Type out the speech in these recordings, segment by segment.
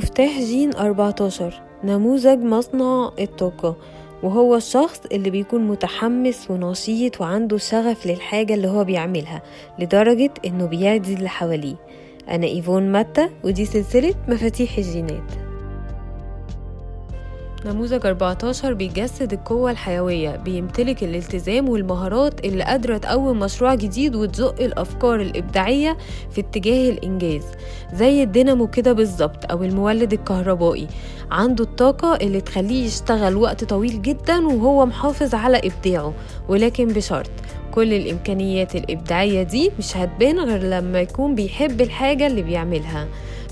مفتاح جين 14 نموذج مصنع الطاقة وهو الشخص اللي بيكون متحمس ونشيط وعنده شغف للحاجة اللي هو بيعملها لدرجة إنه بيعدي اللي حواليه. أنا إيفون ماتا ودي سلسلة مفاتيح الجينات. نموذج 14 بيجسد القوة الحيوية بيمتلك الالتزام والمهارات اللي قادرة تقوم مشروع جديد وتزق الأفكار الإبداعية في اتجاه الإنجاز زي الدينامو كده بالظبط أو المولد الكهربائي. عنده الطاقة اللي تخليه يشتغل وقت طويل جدا وهو محافظ على إبداعه ولكن بشرط كل الإمكانيات الإبداعية دي مش هتبان غير لما يكون بيحب الحاجة اللي بيعملها.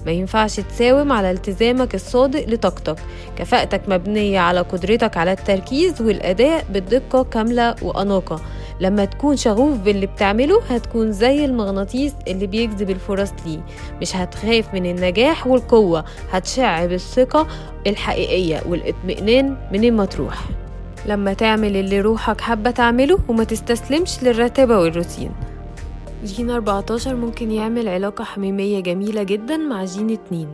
ما ينفعش تساوم على التزامك الصادق لطاقتك. كفاءتك مبنية على قدرتك على التركيز والأداء بدقة كاملة وأناقة. لما تكون شغوف باللي بتعمله هتكون زي المغناطيس اللي بيجذب الفرص ليه. مش هتخاف من النجاح والقوة هتشع بالثقة الحقيقية والإطمئنان منين ما تروح. لما تعمل اللي روحك حابة تعمله وما تستسلمش للرتابة والروتين. جين 14 ممكن يعمل علاقة حميمية جميلة جدا مع جين 2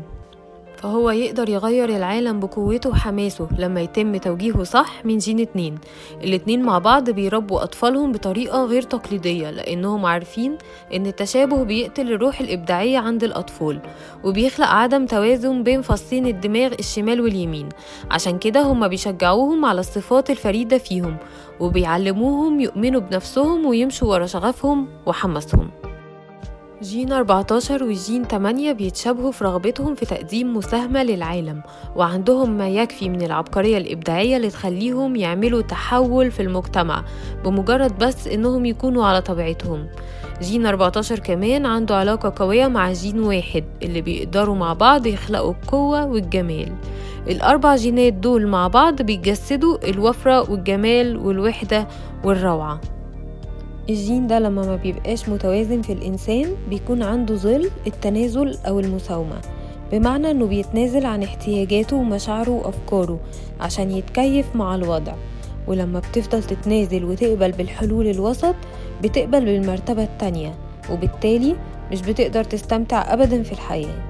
فهو يقدر يغير العالم بقوته وحماسه لما يتم توجيهه صح من جين اتنين. الاتنين مع بعض بيربوا أطفالهم بطريقة غير تقليدية لأنهم عارفين إن التشابه بيقتل الروح الإبداعية عند الأطفال وبيخلق عدم توازن بين فصين الدماغ الشمال واليمين. عشان كده هما بيشجعوهم على الصفات الفريدة فيهم وبيعلموهم يؤمنوا بنفسهم ويمشوا ورا شغفهم وحماسهم. جين 14 وجين 8 بيتشابهوا في رغبتهم في تقديم مساهمة للعالم وعندهم ما يكفي من العبقرية الإبداعية اللي تخليهم يعملوا تحول في المجتمع بمجرد بس إنهم يكونوا على طبيعتهم. جين 14 كمان عنده علاقة قوية مع جين واحد اللي بيقدروا مع بعض يخلقوا القوة والجمال. الأربع جينات دول مع بعض بيجسدوا الوفرة والجمال والوحدة والروعة. الجين ده لما ما بيبقاش متوازن في الإنسان بيكون عنده ظل التنازل أو المساومة. بمعنى إنه بيتنازل عن احتياجاته ومشاعره وأفكاره عشان يتكيف مع الوضع. ولما بتفضل تتنازل وتقبل بالحلول الوسط بتقبل بالمرتبة التانية وبالتالي مش بتقدر تستمتع أبدا في الحياة.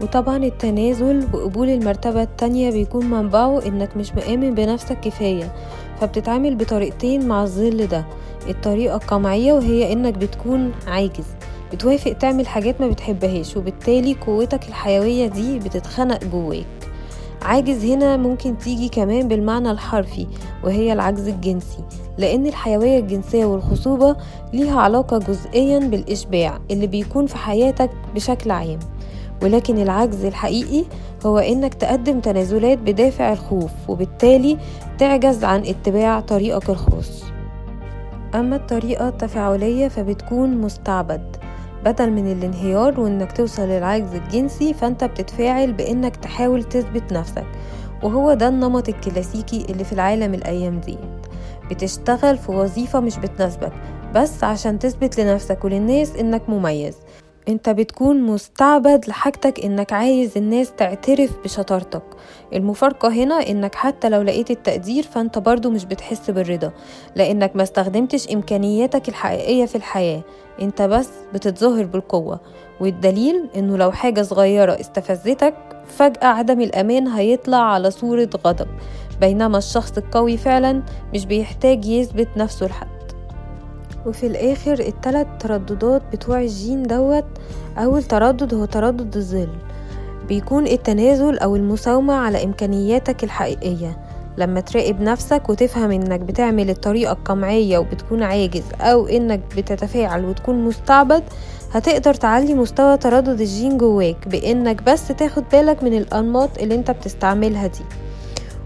وطبعا التنازل وقبول المرتبة التانية بيكون منبعه إنك مش مآمن بنفسك كفاية فبتتعامل بطريقتين مع الظل ده. الطريقة القمعية وهي إنك بتكون عاجز. بتوافق تعمل حاجات ما بتحبهاش وبالتالي قوتك الحيوية دي بتتخنق جواك. عاجز هنا ممكن تيجي كمان بالمعنى الحرفي وهي العجز الجنسي. لأن الحيوية الجنسية والخصوبة ليها علاقة جزئيا بالإشباع اللي بيكون في حياتك بشكل عام. ولكن العجز الحقيقي هو إنك تقدم تنازلات بدافع الخوف وبالتالي تعجز عن اتباع طريقك الخاص. أما الطريقة التفاعلية فبتكون مستعبد. بدل من الانهيار وإنك توصل للعجز الجنسي فأنت بتتفاعل بإنك تحاول تثبت نفسك. وهو ده النمط الكلاسيكي اللي في العالم الأيام دي. بتشتغل في وظيفة مش بتناسبك بس عشان تثبت لنفسك وللناس إنك مميز. انت بتكون مستعبد لحاجتك انك عايز الناس تعترف بشطارتك. المفارقة هنا انك حتى لو لقيت التقدير فانت برضو مش بتحس بالرضا لانك ما استخدمتش امكانياتك الحقيقية في الحياة. انت بس بتتظاهر بالقوة والدليل انه لو حاجة صغيرة استفزتك فجأة عدم الأمان هيطلع على صورة غضب. بينما الشخص القوي فعلا مش بيحتاج يثبت نفسه لحد. وفي الآخر التلات ترددات بتوع الجين دوت أول تردد هو تردد الظل. بيكون التنازل أو المساومة على إمكانياتك الحقيقية. لما تراقب نفسك وتفهم إنك بتعمل الطريقة القمعية وبتكون عاجز أو إنك بتتفاعل وتكون مستعبد هتقدر تعلي مستوى تردد الجين جواك بإنك بس تاخد بالك من الأنماط اللي أنت بتستعملها دي.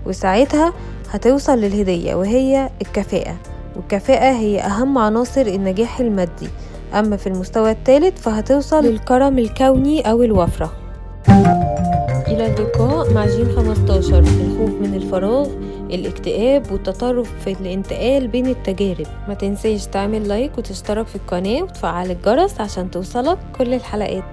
وساعتها هتوصل للهدية وهي الكفاءة. والكفاءة هي أهم عناصر النجاح المادي. أما في المستوى الثالث فهتوصل للكرم الكوني أو الوفرة. إلى اللقاء مع جين 15 الخوف من الفراغ الاكتئاب والتطرف في الانتقال بين التجارب. ما تنسيش تعمل لايك وتشترك في القناة وتفعل الجرس عشان توصلك كل الحلقات.